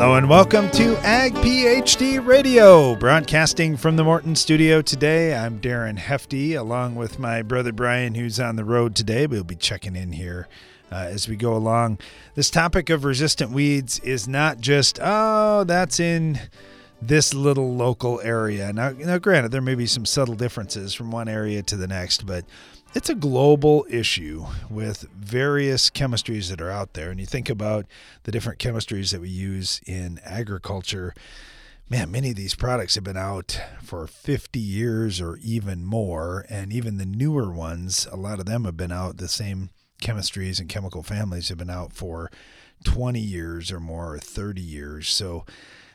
Hello and welcome to Ag PhD Radio, broadcasting from the Morton studio today. I'm Darren Hefty, along with my brother Brian, who's on the road today. We'll be checking in here uh, as we go along. This topic of resistant weeds is not just, oh, that's in this little local area. Now, now, granted, there may be some subtle differences from one area to the next, but it's a global issue with various chemistries that are out there. And you think about the different chemistries that we use in agriculture. Man, many of these products have been out for 50 years or even more. And even the newer ones, a lot of them have been out, the same chemistries and chemical families have been out for 20 years or more, or 30 years. So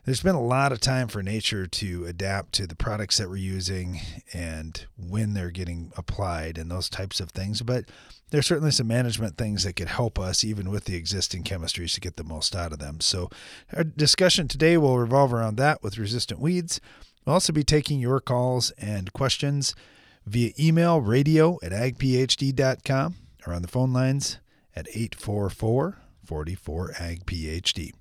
there's been a lot of time for nature to adapt to the products that we're using and when they're getting applied and those types of things. But there's certainly some management things that could help us, even with the existing chemistries, to get the most out of them. So, our discussion today will revolve around that with resistant weeds. We'll also be taking your calls and questions via email radio at agphd.com or on the phone lines at 844 44 agphd.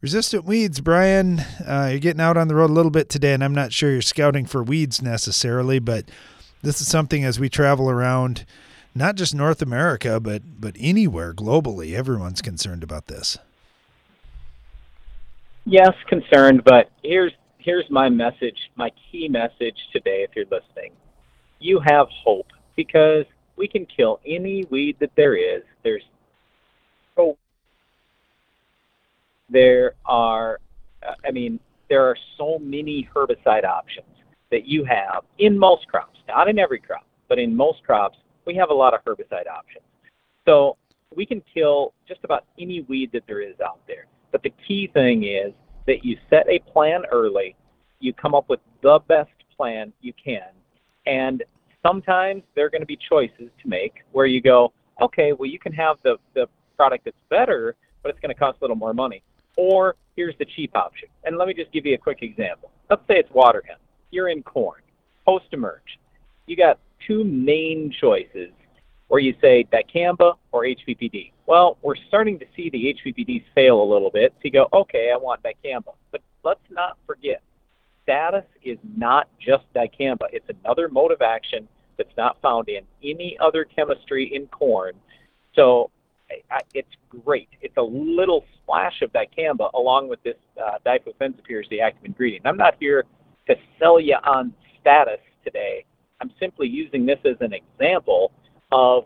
Resistant weeds, Brian. Uh, you're getting out on the road a little bit today, and I'm not sure you're scouting for weeds necessarily, but this is something as we travel around, not just North America, but but anywhere globally, everyone's concerned about this. Yes, concerned, but here's here's my message, my key message today. If you're listening, you have hope because we can kill any weed that there is. There's so there are, uh, I mean, there are so many herbicide options that you have in most crops, not in every crop, but in most crops, we have a lot of herbicide options. So we can kill just about any weed that there is out there. But the key thing is that you set a plan early, you come up with the best plan you can, and sometimes there are going to be choices to make where you go, okay, well, you can have the, the product that's better, but it's going to cost a little more money. Or here's the cheap option. And let me just give you a quick example. Let's say it's water hemp. You're in corn, post emerge. You got two main choices where you say dicamba or HPPD. Well, we're starting to see the HPPD fail a little bit. So you go, okay, I want dicamba. But let's not forget, status is not just dicamba. It's another mode of action that's not found in any other chemistry in corn. So it's great. It's a little splash of dicamba along with this uh, diflufenzopyr is the active ingredient. I'm not here to sell you on status today. I'm simply using this as an example of,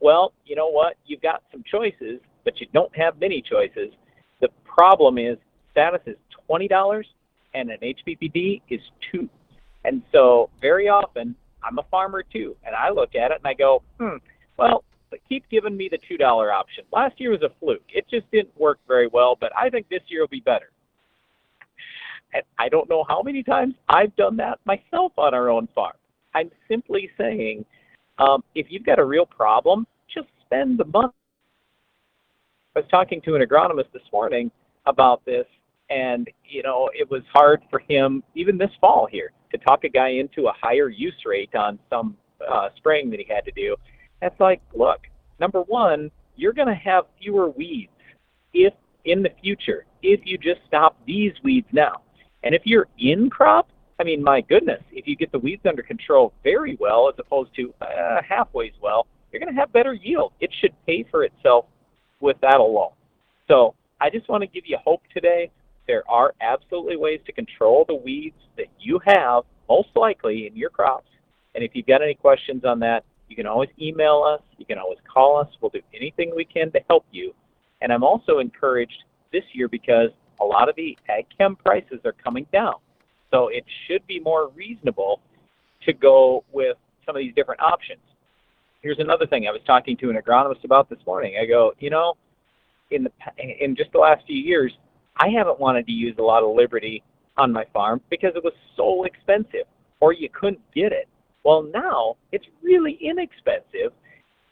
well, you know what? You've got some choices, but you don't have many choices. The problem is status is $20 and an HPPD is two. And so very often, I'm a farmer too, and I look at it and I go, hmm, well, keep giving me the two dollar option. Last year was a fluke. It just didn't work very well, but I think this year will be better. And I don't know how many times I've done that myself on our own farm. I'm simply saying, um, if you've got a real problem, just spend the money. I was talking to an agronomist this morning about this, and you know it was hard for him even this fall here to talk a guy into a higher use rate on some uh, spraying that he had to do it's like, look, number one, you're going to have fewer weeds if in the future if you just stop these weeds now. And if you're in crop, I mean, my goodness, if you get the weeds under control very well as opposed to uh, halfway well, you're going to have better yield. It should pay for itself with that alone. So I just want to give you hope today. There are absolutely ways to control the weeds that you have, most likely in your crops. And if you've got any questions on that, you can always email us. You can always call us. We'll do anything we can to help you. And I'm also encouraged this year because a lot of the ag chem prices are coming down. So it should be more reasonable to go with some of these different options. Here's another thing I was talking to an agronomist about this morning. I go, you know, in the in just the last few years, I haven't wanted to use a lot of Liberty on my farm because it was so expensive, or you couldn't get it. Well, now it's really inexpensive.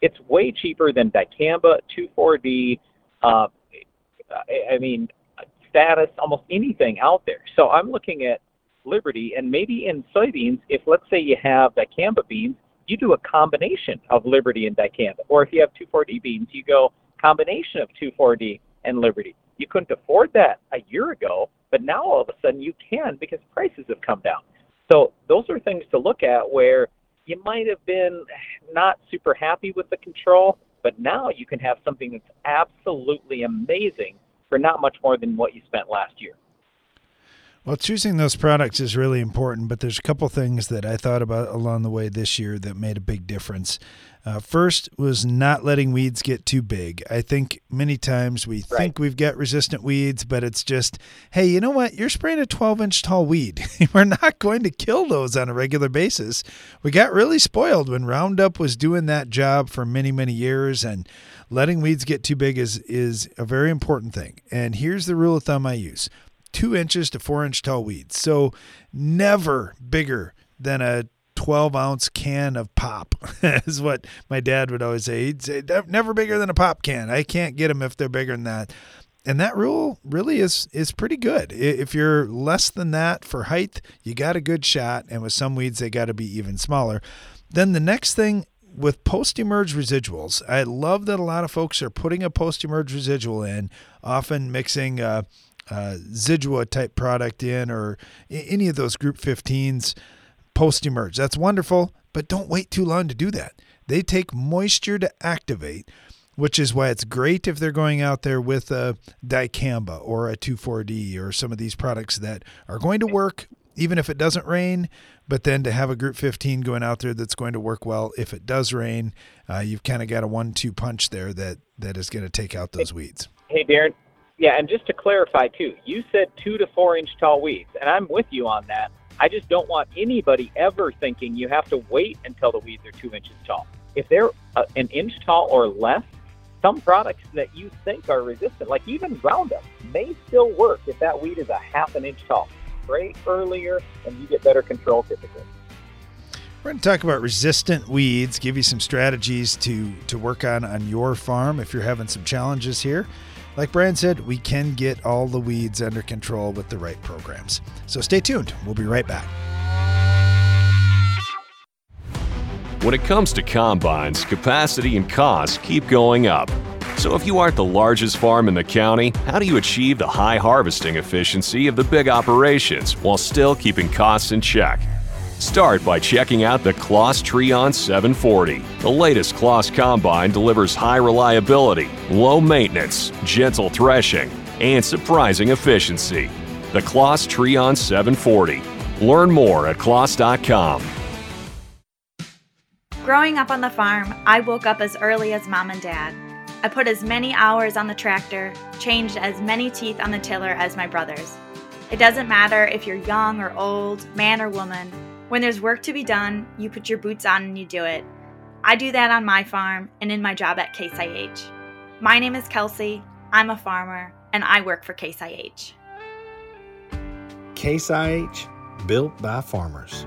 It's way cheaper than dicamba, 2,4-D. Uh, I mean, status, almost anything out there. So I'm looking at Liberty, and maybe in soybeans, if let's say you have dicamba beans, you do a combination of Liberty and dicamba. Or if you have 2,4-D beans, you go combination of 2,4-D and Liberty. You couldn't afford that a year ago, but now all of a sudden you can because prices have come down. So those are things to look at where you might have been not super happy with the control, but now you can have something that's absolutely amazing for not much more than what you spent last year. Well, choosing those products is really important, but there's a couple things that I thought about along the way this year that made a big difference. Uh, first was not letting weeds get too big. I think many times we right. think we've got resistant weeds, but it's just, hey, you know what? You're spraying a 12 inch tall weed. We're not going to kill those on a regular basis. We got really spoiled when Roundup was doing that job for many, many years, and letting weeds get too big is, is a very important thing. And here's the rule of thumb I use two inches to four inch tall weeds. So never bigger than a 12 ounce can of pop is what my dad would always say. He'd say, never bigger than a pop can. I can't get them if they're bigger than that. And that rule really is is pretty good. If you're less than that for height, you got a good shot. And with some weeds, they got to be even smaller. Then the next thing with post emerge residuals, I love that a lot of folks are putting a post emerge residual in, often mixing uh, Zidua type product in or any of those Group 15s post emerge. That's wonderful, but don't wait too long to do that. They take moisture to activate, which is why it's great if they're going out there with a dicamba or a 2,4-D or some of these products that are going to work even if it doesn't rain. But then to have a Group 15 going out there that's going to work well if it does rain, uh, you've kind of got a one-two punch there that that is going to take out those weeds. Hey, Darren, yeah, and just to clarify too, you said two to four inch tall weeds, and I'm with you on that. I just don't want anybody ever thinking you have to wait until the weeds are two inches tall. If they're uh, an inch tall or less, some products that you think are resistant, like even Roundup, may still work if that weed is a half an inch tall. Spray earlier, and you get better control typically. We're going to talk about resistant weeds, give you some strategies to to work on on your farm if you're having some challenges here. Like Brian said, we can get all the weeds under control with the right programs. So stay tuned. We'll be right back. When it comes to combines, capacity and cost keep going up. So if you aren't the largest farm in the county, how do you achieve the high harvesting efficiency of the big operations while still keeping costs in check? Start by checking out the Claas Trion 740. The latest Claas combine delivers high reliability, low maintenance, gentle threshing, and surprising efficiency. The Claas Trion 740. Learn more at Claas.com. Growing up on the farm, I woke up as early as mom and dad. I put as many hours on the tractor, changed as many teeth on the tiller as my brothers. It doesn't matter if you're young or old, man or woman, when there's work to be done, you put your boots on and you do it. I do that on my farm and in my job at Case IH. My name is Kelsey, I'm a farmer, and I work for Case IH. Case IH, built by farmers.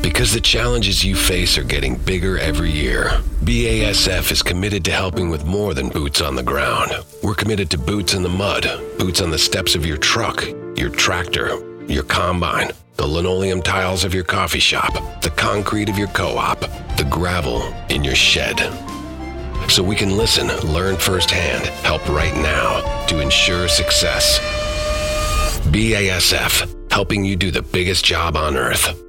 Because the challenges you face are getting bigger every year, BASF is committed to helping with more than boots on the ground. We're committed to boots in the mud, boots on the steps of your truck, your tractor, your combine the linoleum tiles of your coffee shop, the concrete of your co op, the gravel in your shed. So we can listen, learn firsthand, help right now to ensure success. BASF, helping you do the biggest job on earth.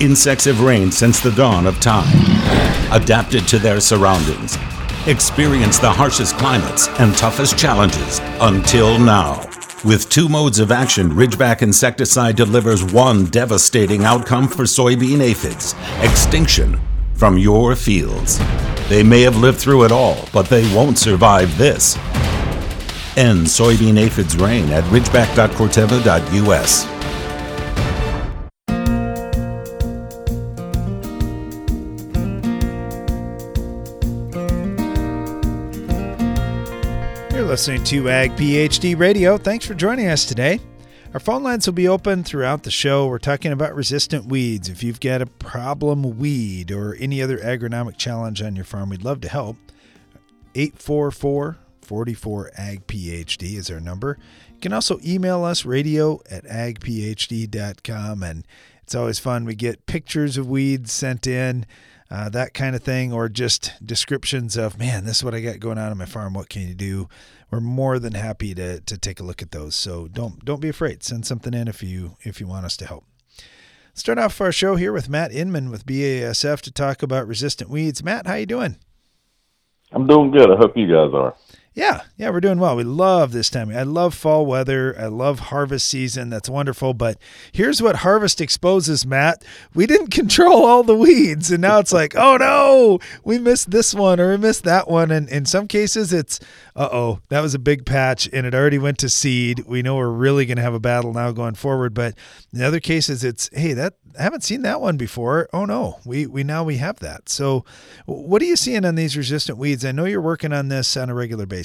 Insects have reigned since the dawn of time, adapted to their surroundings, experienced the harshest climates and toughest challenges until now. With two modes of action, Ridgeback insecticide delivers one devastating outcome for soybean aphids extinction from your fields. They may have lived through it all, but they won't survive this. End soybean aphids reign at ridgeback.corteva.us. listening to Ag PhD Radio. Thanks for joining us today. Our phone lines will be open throughout the show. We're talking about resistant weeds. If you've got a problem weed or any other agronomic challenge on your farm, we'd love to help. 844 44 Ag PhD is our number. You can also email us radio at agphd.com and It's always fun. We get pictures of weeds sent in. Uh, that kind of thing, or just descriptions of, man, this is what I got going on on my farm. What can you do? We're more than happy to to take a look at those. So don't don't be afraid. Send something in if you if you want us to help. Start off our show here with Matt Inman with BASF to talk about resistant weeds. Matt, how you doing? I'm doing good. I hope you guys are. Yeah, yeah, we're doing well. We love this time. I love fall weather. I love harvest season. That's wonderful. But here's what harvest exposes, Matt. We didn't control all the weeds, and now it's like, oh no, we missed this one or we missed that one. And in some cases, it's, uh oh, that was a big patch, and it already went to seed. We know we're really going to have a battle now going forward. But in other cases, it's, hey, that I haven't seen that one before. Oh no, we we now we have that. So, what are you seeing on these resistant weeds? I know you're working on this on a regular basis.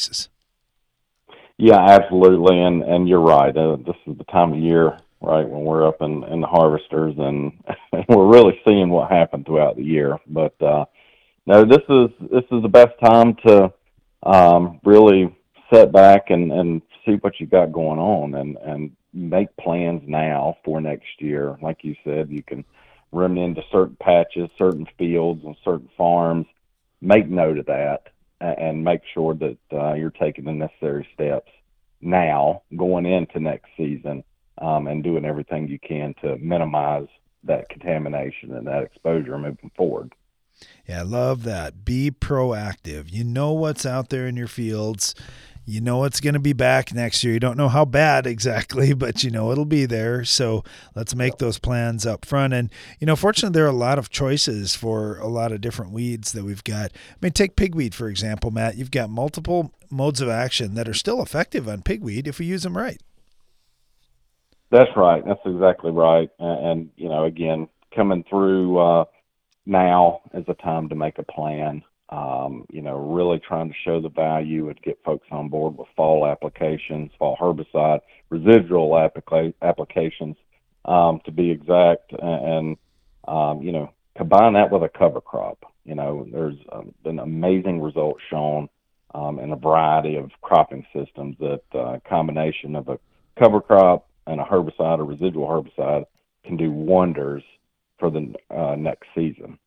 Yeah, absolutely, and and you're right. Uh, this is the time of year, right, when we're up in in the harvesters, and, and we're really seeing what happened throughout the year. But uh, no, this is this is the best time to um, really set back and and see what you got going on, and and make plans now for next year. Like you said, you can run into certain patches, certain fields, and certain farms. Make note of that and make sure that uh, you're taking the necessary steps now going into next season um, and doing everything you can to minimize that contamination and that exposure moving forward. Yeah, I love that. Be proactive. You know what's out there in your fields you know it's going to be back next year. You don't know how bad exactly, but you know it'll be there. So let's make those plans up front. And you know, fortunately, there are a lot of choices for a lot of different weeds that we've got. I mean, take pigweed for example, Matt. You've got multiple modes of action that are still effective on pigweed if we use them right. That's right. That's exactly right. And, and you know, again, coming through uh, now is a time to make a plan um, you know, really trying to show the value and get folks on board with fall applications, fall herbicide, residual applica- applications, um, to be exact, and, um, you know, combine that with a cover crop. You know, there's um, been amazing results shown um, in a variety of cropping systems that uh, combination of a cover crop and a herbicide or residual herbicide can do wonders for the uh, next season.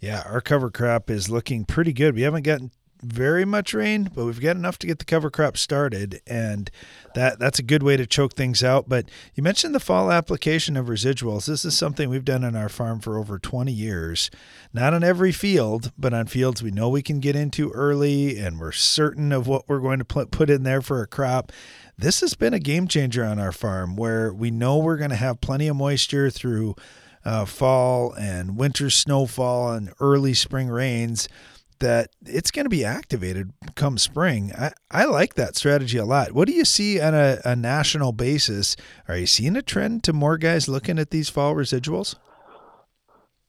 Yeah, our cover crop is looking pretty good. We haven't gotten very much rain, but we've got enough to get the cover crop started, and that that's a good way to choke things out. But you mentioned the fall application of residuals. This is something we've done on our farm for over 20 years. Not on every field, but on fields we know we can get into early, and we're certain of what we're going to put in there for a crop. This has been a game changer on our farm, where we know we're going to have plenty of moisture through uh, fall and winter snowfall and early spring rains that it's going to be activated come spring. I, I like that strategy a lot. What do you see on a, a national basis? Are you seeing a trend to more guys looking at these fall residuals?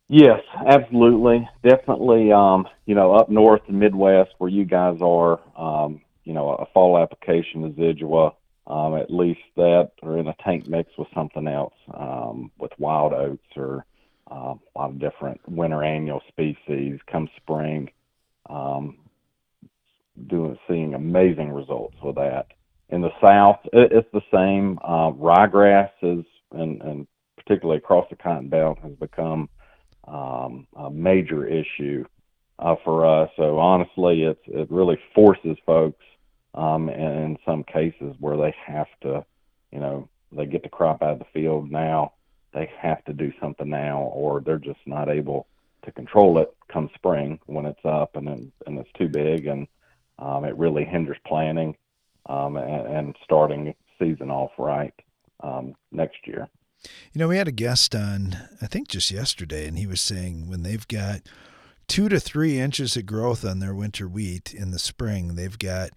Yes, absolutely. Definitely, um, you know, up north and Midwest where you guys are, um, you know, a fall application residua um, at least that, or in a tank mix with something else, um, with wild oats or um, a lot of different winter annual species. Come spring, um, doing seeing amazing results with that. In the south, it, it's the same. Uh, ryegrass is, and, and particularly across the Cotton Belt, has become um, a major issue uh, for us. So honestly, it's it really forces folks um, and in some cases where they have to, you know, they get the crop out of the field now, they have to do something now, or they're just not able to control it come spring when it's up and then, and it's too big, and um, it really hinders planning um, and, and starting season off right um, next year. You know, we had a guest on, I think just yesterday, and he was saying when they've got two to three inches of growth on their winter wheat in the spring, they've got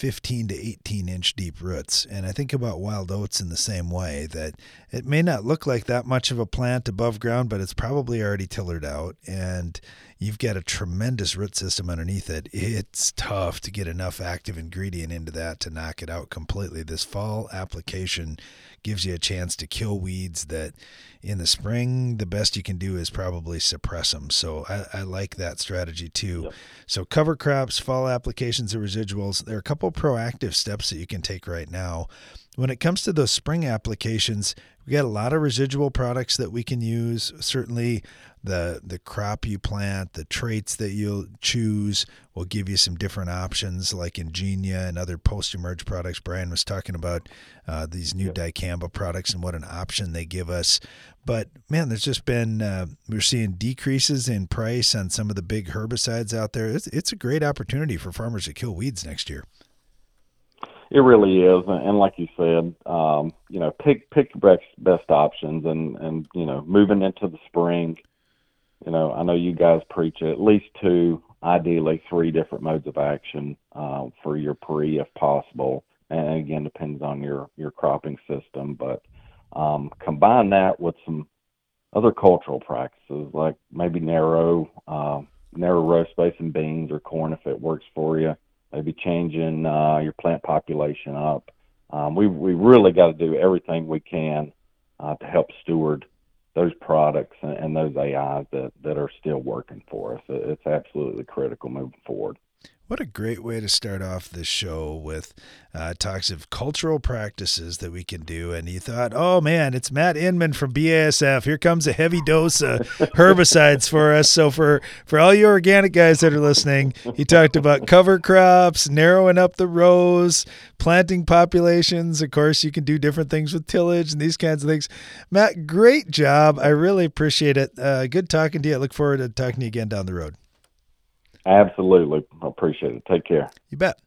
15 to 18 inch deep roots. And I think about wild oats in the same way that it may not look like that much of a plant above ground, but it's probably already tillered out. And you've got a tremendous root system underneath it. It's tough to get enough active ingredient into that to knock it out completely. This fall application gives you a chance to kill weeds that in the spring, the best you can do is probably suppress them. So I, I like that strategy too. Yep. So cover crops, fall applications and residuals. There are a couple proactive steps that you can take right now. when it comes to those spring applications, we got a lot of residual products that we can use. Certainly, the the crop you plant, the traits that you'll choose will give you some different options, like Engenia and other post-emerge products. Brian was talking about uh, these new dicamba products and what an option they give us. But man, there's just been uh, we're seeing decreases in price on some of the big herbicides out there. It's, it's a great opportunity for farmers to kill weeds next year. It really is, and like you said, um, you know, pick pick your best best options, and and you know, moving into the spring, you know, I know you guys preach at least two, ideally three different modes of action uh, for your pre, if possible, and again, depends on your your cropping system, but um, combine that with some other cultural practices, like maybe narrow uh, narrow row space beans or corn if it works for you maybe changing uh, your plant population up. Um, we we really got to do everything we can uh, to help steward those products and, those AIs that, that are still working for us. It's absolutely critical moving forward. What a great way to start off this show with uh, talks of cultural practices that we can do. And you thought, oh man, it's Matt Inman from BASF. Here comes a heavy dose of herbicides for us. So for for all you organic guys that are listening, he talked about cover crops, narrowing up the rows, planting populations. Of course, you can do different things with tillage and these kinds of things. Matt, great job. I really appreciate it. Uh, good talking to you. I look forward to talking to you again down the road. Absolutely. I appreciate it. Take care. You bet.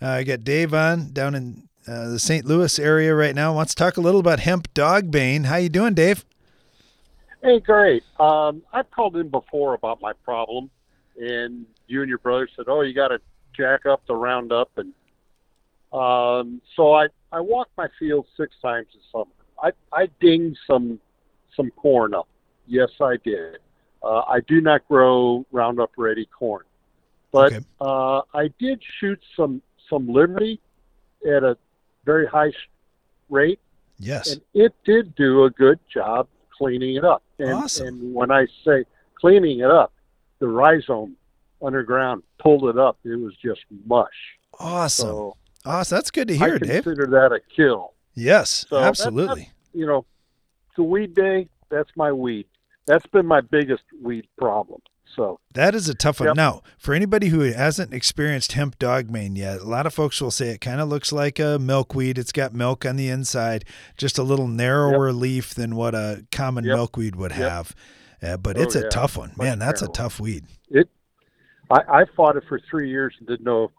Uh, I got Dave on down in uh, the St. Louis area right now. Wants to talk a little about hemp dog bane. How you doing, Dave? Hey, great. Um, I've called in before about my problem, and you and your brother said, "Oh, you got to jack up the Roundup," and um, so I I walked my field six times this summer. I I dinged some some corn up. Yes, I did. Uh, I do not grow Roundup Ready corn. But okay. uh, I did shoot some some Liberty at a very high rate. Yes, and it did do a good job cleaning it up. And, awesome. and when I say cleaning it up, the rhizome underground pulled it up. It was just mush. Awesome. So awesome. That's good to hear, I Dave. Consider that a kill. Yes, so absolutely. you know, it's a weed day. That's my weed. That's been my biggest weed problem. So that is a tough one. Yep. Now, for anybody who hasn't experienced hemp dogbane yet, a lot of folks will say it kind of looks like a milkweed. It's got milk on the inside, just a little narrower yep. leaf than what a common yep. milkweed would have. Uh, but oh, it's a yeah. tough one, man. That's a tough weed. It. I, I fought it for three years and didn't know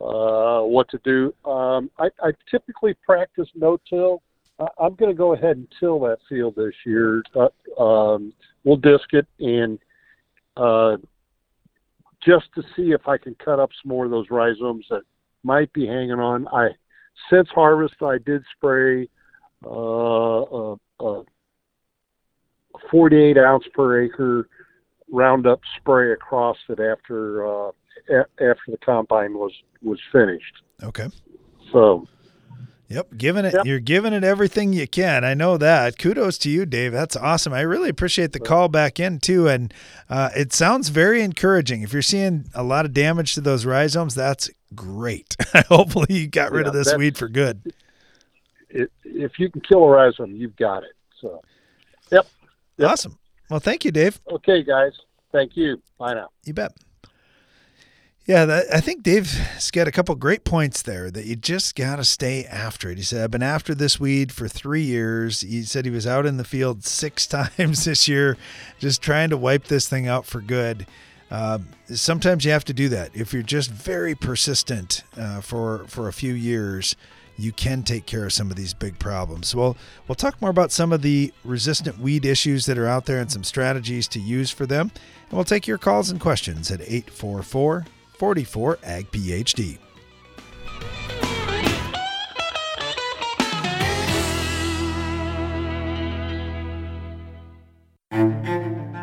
uh, what to do. Um, I, I typically practice no-till. I, I'm going to go ahead and till that field this year. Uh, um, we'll disc it and uh, just to see if I can cut up some more of those rhizomes that might be hanging on. I since harvest I did spray uh, a, a 48 ounce per acre Roundup spray across it after uh, a- after the combine was was finished. Okay. So Yep, giving it. Yep. You're giving it everything you can. I know that. Kudos to you, Dave. That's awesome. I really appreciate the call back in too, and uh, it sounds very encouraging. If you're seeing a lot of damage to those rhizomes, that's great. Hopefully, you got rid yeah, of this weed for good. It, if you can kill a rhizome, you've got it. So, yep. yep. Awesome. Well, thank you, Dave. Okay, guys. Thank you. Bye now. You bet. Yeah, that, I think Dave's got a couple great points there that you just got to stay after it. He said, I've been after this weed for three years. He said he was out in the field six times this year, just trying to wipe this thing out for good. Uh, sometimes you have to do that. If you're just very persistent uh, for, for a few years, you can take care of some of these big problems. So we'll, we'll talk more about some of the resistant weed issues that are out there and some strategies to use for them. And we'll take your calls and questions at 844- 44 Ag PhD.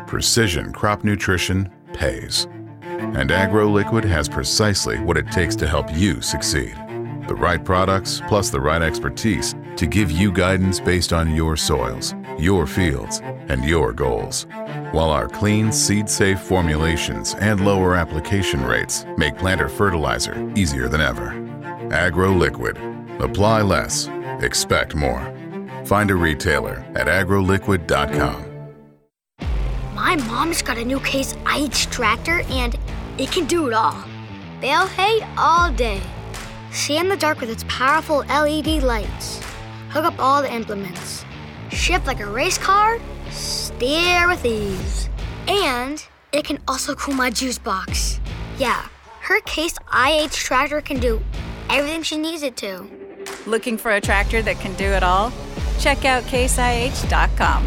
Precision crop nutrition pays. And AgroLiquid has precisely what it takes to help you succeed. The right products plus the right expertise to give you guidance based on your soils, your fields, and your goals while our clean, seed-safe formulations and lower application rates make planter fertilizer easier than ever. Agro Liquid. Apply less, expect more. Find a retailer at agroliquid.com. My mom's got a new Case IH tractor and it can do it all. Bale hay all day. See in the dark with its powerful LED lights. Hook up all the implements. Shift like a race car. Steer with ease. And it can also cool my juice box. Yeah, her Case IH tractor can do everything she needs it to. Looking for a tractor that can do it all? Check out caseih.com.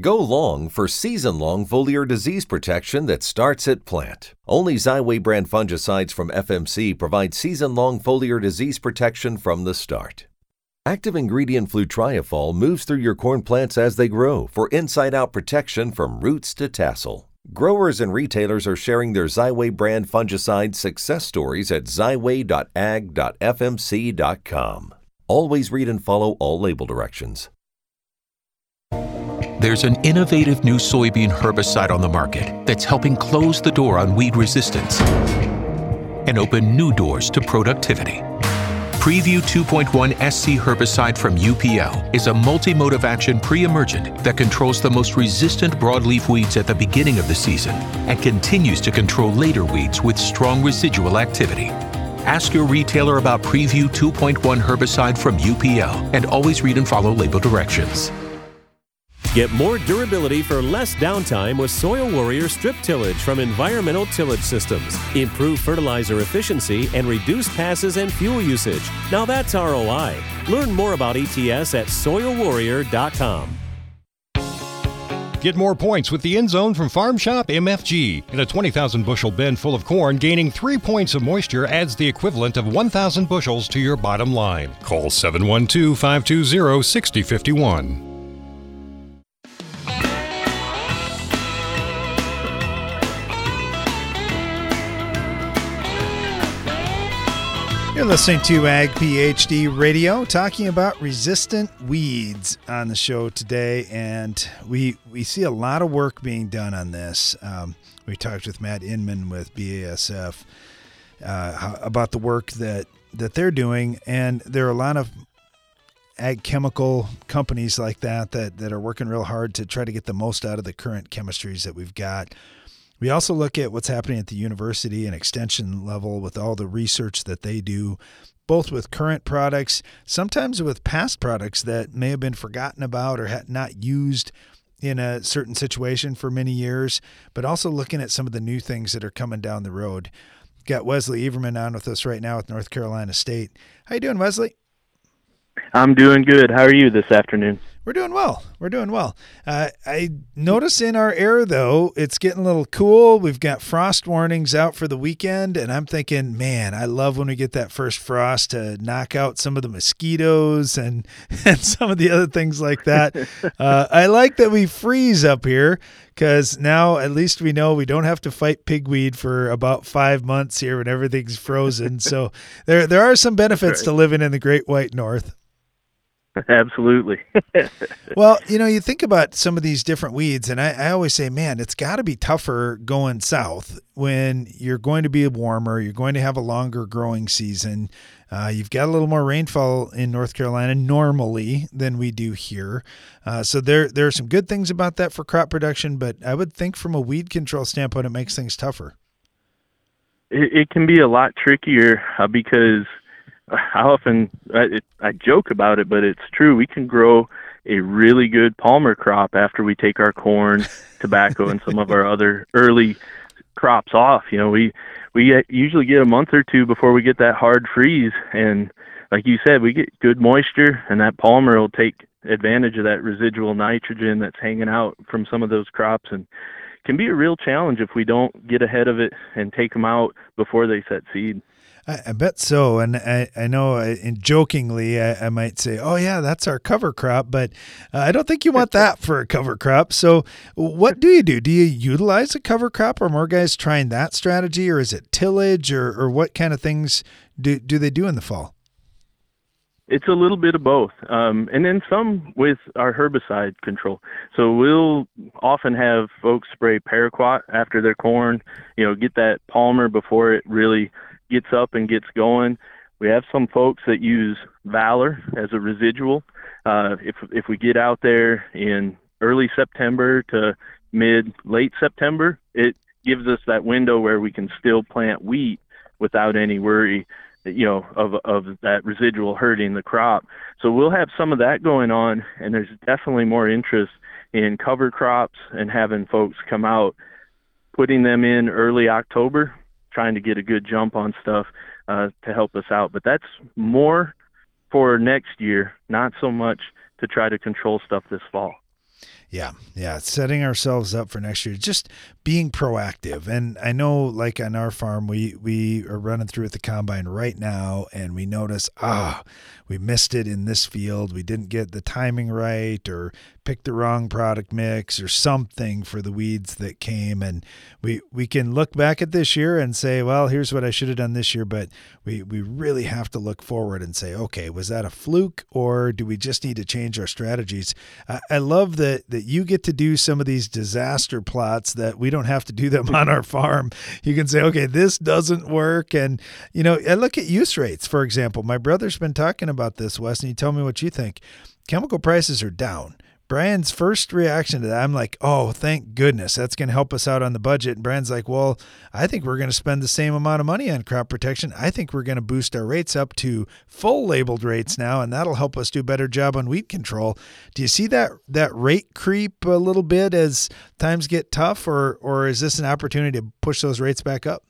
Go long for season long foliar disease protection that starts at plant. Only Xyway brand fungicides from FMC provide season long foliar disease protection from the start. Active ingredient flutriafol moves through your corn plants as they grow for inside out protection from roots to tassel. Growers and retailers are sharing their Xyway brand fungicide success stories at xyway.ag.fmc.com. Always read and follow all label directions. There's an innovative new soybean herbicide on the market that's helping close the door on weed resistance and open new doors to productivity. Preview 2.1 SC herbicide from UPL is a multi-mode action pre-emergent that controls the most resistant broadleaf weeds at the beginning of the season and continues to control later weeds with strong residual activity. Ask your retailer about Preview 2.1 herbicide from UPL and always read and follow label directions. Get more durability for less downtime with Soil Warrior strip tillage from Environmental Tillage Systems. Improve fertilizer efficiency and reduce passes and fuel usage. Now that's ROI. Learn more about ETS at soilwarrior.com. Get more points with the end zone from Farm Shop MFG. In a 20,000 bushel bin full of corn, gaining three points of moisture adds the equivalent of 1,000 bushels to your bottom line. Call 712 520 6051. You're listening to Ag PhD Radio, talking about resistant weeds on the show today, and we we see a lot of work being done on this. Um, we talked with Matt Inman with BASF uh, about the work that that they're doing, and there are a lot of ag chemical companies like that that that are working real hard to try to get the most out of the current chemistries that we've got. We also look at what's happening at the university and extension level with all the research that they do, both with current products, sometimes with past products that may have been forgotten about or not used in a certain situation for many years, but also looking at some of the new things that are coming down the road. Got Wesley Everman on with us right now with North Carolina State. How you doing, Wesley? I'm doing good. How are you this afternoon? We're doing well. We're doing well. Uh, I notice in our air though, it's getting a little cool. We've got frost warnings out for the weekend, and I'm thinking, man, I love when we get that first frost to knock out some of the mosquitoes and and some of the other things like that. uh, I like that we freeze up here because now at least we know we don't have to fight pigweed for about five months here when everything's frozen. so there there are some benefits right. to living in the Great White North. Absolutely. well, you know, you think about some of these different weeds, and I, I always say, man, it's got to be tougher going south when you're going to be warmer, you're going to have a longer growing season. Uh, you've got a little more rainfall in North Carolina normally than we do here. Uh, so there, there are some good things about that for crop production, but I would think from a weed control standpoint, it makes things tougher. It, it can be a lot trickier uh, because – I often I, I joke about it, but it's true. We can grow a really good palmer crop after we take our corn, tobacco, and some of our other early crops off. You know, we we usually get a month or two before we get that hard freeze, and like you said, we get good moisture, and that palmer will take advantage of that residual nitrogen that's hanging out from some of those crops, and can be a real challenge if we don't get ahead of it and take them out before they set seed. I, I bet so. And I, I know uh, in jokingly, I, I, might say, oh, yeah, that's our cover crop. But uh, I don't think you want that for a cover crop. So what do you do? Do you utilize a cover crop? Are more guys trying that strategy? Or is it tillage? Or, or what kind of things do, do they do in the fall? It's a little bit of both, um, and then some with our herbicide control. So we'll often have folks spray paraquat after their corn, you know, get that palmer before it really gets up and gets going. We have some folks that use Valor as a residual. Uh, if if we get out there in early September to mid late September, it gives us that window where we can still plant wheat without any worry you know of of that residual hurting the crop. So we'll have some of that going on, and there's definitely more interest in cover crops and having folks come out, putting them in early October, trying to get a good jump on stuff uh, to help us out. But that's more for next year, not so much to try to control stuff this fall. Yeah, yeah, setting ourselves up for next year, just being proactive. And I know, like on our farm, we we are running through at the combine right now, and we notice ah, we missed it in this field. We didn't get the timing right, or picked the wrong product mix, or something for the weeds that came. And we we can look back at this year and say, well, here's what I should have done this year. But we we really have to look forward and say, okay, was that a fluke, or do we just need to change our strategies? I, I love that that you get to do some of these disaster plots that we don't have to do them on our farm. You can say, okay, this doesn't work. And, you know, I look at use rates, for example. My brother's been talking about this, Wes, and you tell me what you think. Chemical prices are down. Brian's first reaction to that, I'm like, oh, thank goodness. That's going to help us out on the budget. And Brian's like, well, I think we're going to spend the same amount of money on crop protection. I think we're going to boost our rates up to full labeled rates now, and that'll help us do a better job on weed control. Do you see that that rate creep a little bit as times get tough, or or is this an opportunity to push those rates back up?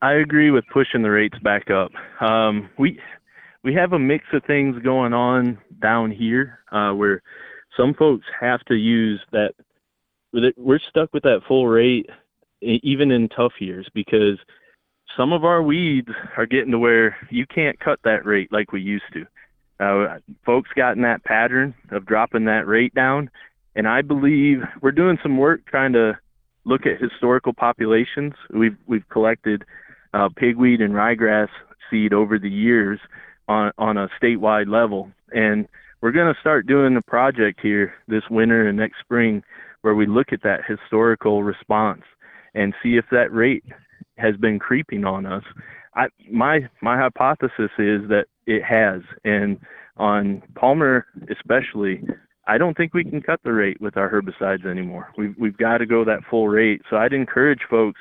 I agree with pushing the rates back up. Um, we we have a mix of things going on down here uh, where some folks have to use that. We're stuck with that full rate even in tough years because some of our weeds are getting to where you can't cut that rate like we used to. Uh, folks got in that pattern of dropping that rate down, and I believe we're doing some work trying to look at historical populations. We've we've collected uh, pigweed and ryegrass seed over the years on on a statewide level. And we're going to start doing a project here this winter and next spring where we look at that historical response and see if that rate has been creeping on us. I my my hypothesis is that it has and on Palmer especially I don't think we can cut the rate with our herbicides anymore. We've we've got to go that full rate. So I'd encourage folks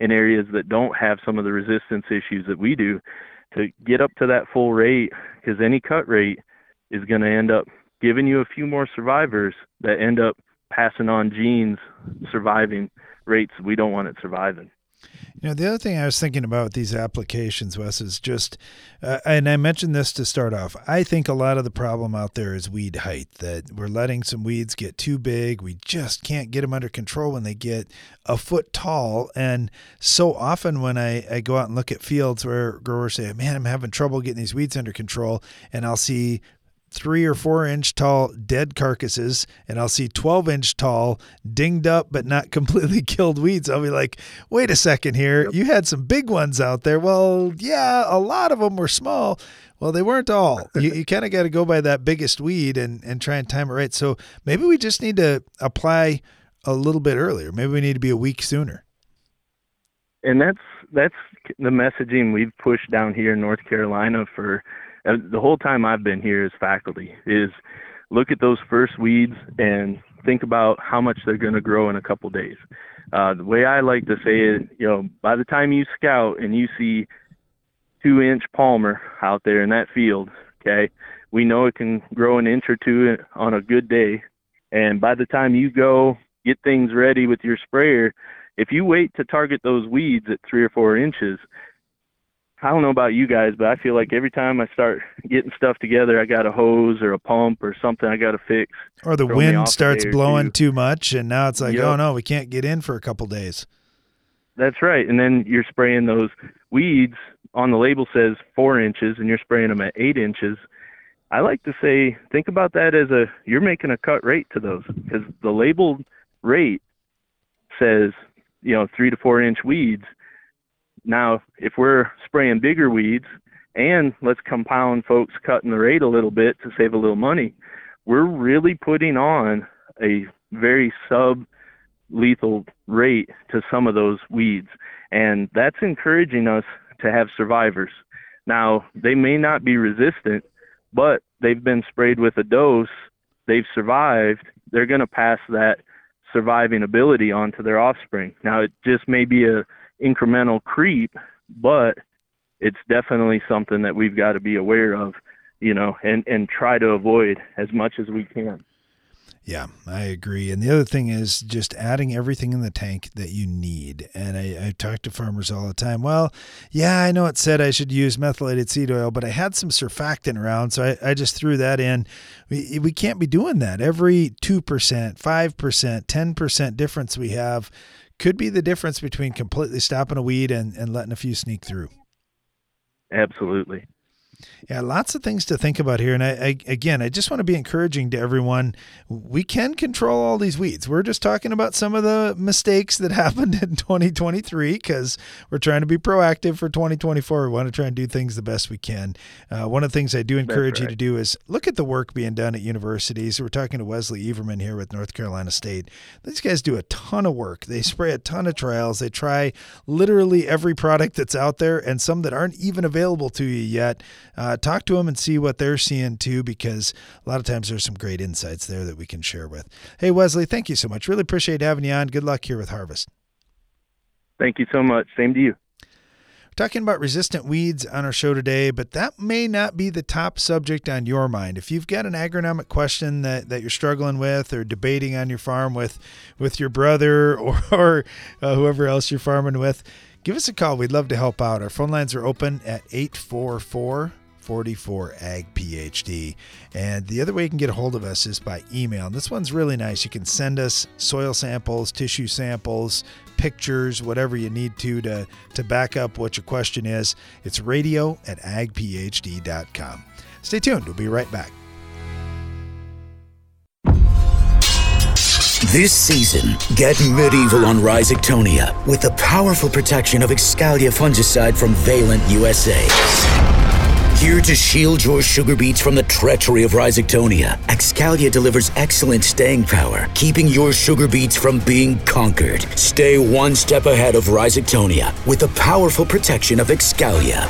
in areas that don't have some of the resistance issues that we do to get up to that full rate because any cut rate is going to end up giving you a few more survivors that end up passing on genes surviving rates we don't want it surviving. You know, the other thing I was thinking about these applications, Wes, is just, uh, and I mentioned this to start off. I think a lot of the problem out there is weed height, that we're letting some weeds get too big. We just can't get them under control when they get a foot tall. And so often when I, I go out and look at fields where growers say, man, I'm having trouble getting these weeds under control, and I'll see three or four inch tall dead carcasses and I'll see 12 inch tall, dinged up but not completely killed weeds. I'll be like, wait a second here. You had some big ones out there. Well, yeah, a lot of them were small. Well, they weren't all. You, you kind of got to go by that biggest weed and, and try and time it right. So maybe we just need to apply a little bit earlier. Maybe we need to be a week sooner. And that's that's the messaging we've pushed down here in North Carolina for the whole time I've been here as faculty is look at those first weeds and think about how much they're going to grow in a couple days. Uh, the way I like to say it, you know, by the time you scout and you see two inch palmer out there in that field, okay, we know it can grow an inch or two on a good day. And by the time you go get things ready with your sprayer, if you wait to target those weeds at three or four inches, I don't know about you guys, but I feel like every time I start getting stuff together, I got a hose or a pump or something I got to fix. Or the wind starts blowing too much, and now it's like, yep. oh no, we can't get in for a couple days. That's right. And then you're spraying those weeds on the label says four inches and you're spraying them at eight inches. I like to say, think about that as a you're making a cut rate to those because the labeled rate says, you know, three to four inch weeds. Now, if we're spraying bigger weeds and let's compound folks cutting the rate a little bit to save a little money, we're really putting on a very sub lethal rate to some of those weeds. And that's encouraging us to have survivors. Now, they may not be resistant, but they've been sprayed with a dose, they've survived, they're going to pass that surviving ability on to their offspring. Now, it just may be a incremental creep, but it's definitely something that we've got to be aware of, you know, and and try to avoid as much as we can. Yeah, I agree. And the other thing is just adding everything in the tank that you need. And I, I talk to farmers all the time. Well, yeah, I know it said I should use methylated seed oil, but I had some surfactant around, so I, I just threw that in. We, we can't be doing that. Every 2%, 5%, 10% difference we have could be the difference between completely stopping a weed and, and letting a few sneak through. Absolutely. Yeah, lots of things to think about here. And I, I, again, I just want to be encouraging to everyone. We can control all these weeds. We're just talking about some of the mistakes that happened in 2023 because we're trying to be proactive for 2024. We want to try and do things the best we can. Uh, one of the things I do encourage right. you to do is look at the work being done at universities. We're talking to Wesley Everman here with North Carolina State. These guys do a ton of work. They spray a ton of trials. They try literally every product that's out there and some that aren't even available to you yet. Uh, talk to them and see what they're seeing too, because a lot of times there's some great insights there that we can share with. Hey, Wesley, thank you so much. Really appreciate having you on. Good luck here with Harvest. Thank you so much. Same to you. Talking about resistant weeds on our show today, but that may not be the top subject on your mind. If you've got an agronomic question that, that you're struggling with or debating on your farm with with your brother or, or uh, whoever else you're farming with, give us a call. We'd love to help out. Our phone lines are open at 844 44 Ag PhD. And the other way you can get a hold of us is by email. And this one's really nice. You can send us soil samples, tissue samples, pictures, whatever you need to to, to back up what your question is. It's radio at agphd.com. Stay tuned. We'll be right back. This season, get medieval on Rhizoctonia with the powerful protection of Excalia fungicide from Valent USA. Here to shield your sugar beets from the treachery of Rhizoctonia, Excalia delivers excellent staying power, keeping your sugar beets from being conquered. Stay one step ahead of Rhizoctonia with the powerful protection of Excalia.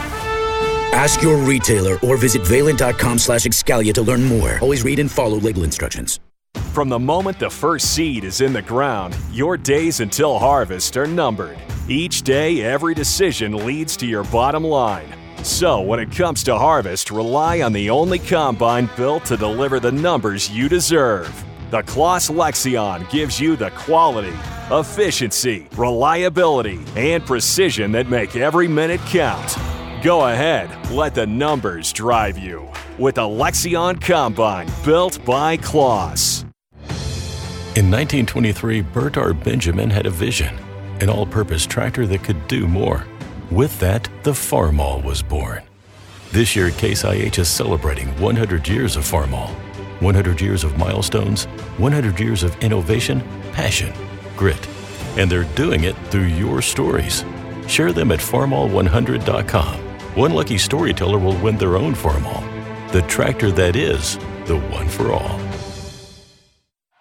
Ask your retailer or visit valent.com slash Excalia to learn more. Always read and follow label instructions. From the moment the first seed is in the ground, your days until harvest are numbered. Each day, every decision leads to your bottom line. So, when it comes to harvest, rely on the only combine built to deliver the numbers you deserve. The Claas Lexion gives you the quality, efficiency, reliability, and precision that make every minute count. Go ahead, let the numbers drive you with the Lexion Combine built by Claas. In 1923, Bert R. Benjamin had a vision an all purpose tractor that could do more with that, the Farmall was born. This year, Case IH is celebrating 100 years of Farmall. 100 years of milestones, 100 years of innovation, passion, grit. And they're doing it through your stories. Share them at farmall100.com. One lucky storyteller will win their own Farmall. The tractor that is the one for all.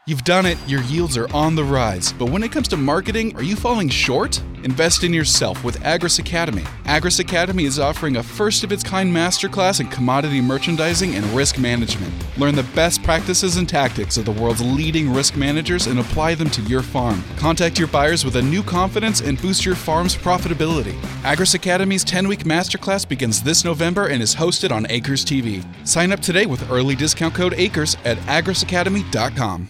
You've done it, your yields are on the rise. But when it comes to marketing, are you falling short? Invest in yourself with Agris Academy. Agris Academy is offering a first of its kind masterclass in commodity merchandising and risk management. Learn the best practices and tactics of the world's leading risk managers and apply them to your farm. Contact your buyers with a new confidence and boost your farm's profitability. Agris Academy's 10 week masterclass begins this November and is hosted on Acres TV. Sign up today with early discount code ACRES at agrisacademy.com.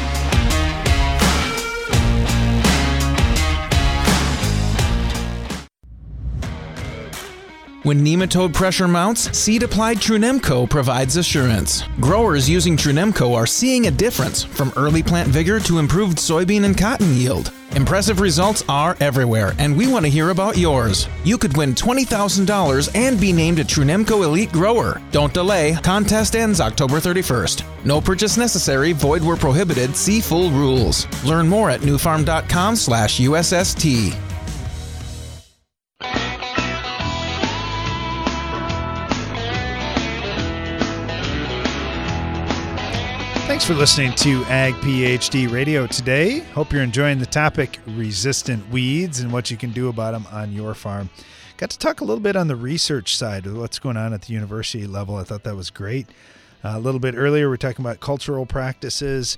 When nematode pressure mounts, seed applied Trunemco provides assurance. Growers using Trunemco are seeing a difference from early plant vigor to improved soybean and cotton yield. Impressive results are everywhere, and we want to hear about yours. You could win $20,000 and be named a Trunemco Elite Grower. Don't delay, contest ends October 31st. No purchase necessary, void where prohibited, see full rules. Learn more at nufarm.com slash USST. Thanks for listening to Ag PhD Radio today. Hope you're enjoying the topic resistant weeds and what you can do about them on your farm. Got to talk a little bit on the research side of what's going on at the university level. I thought that was great. Uh, a little bit earlier, we are talking about cultural practices,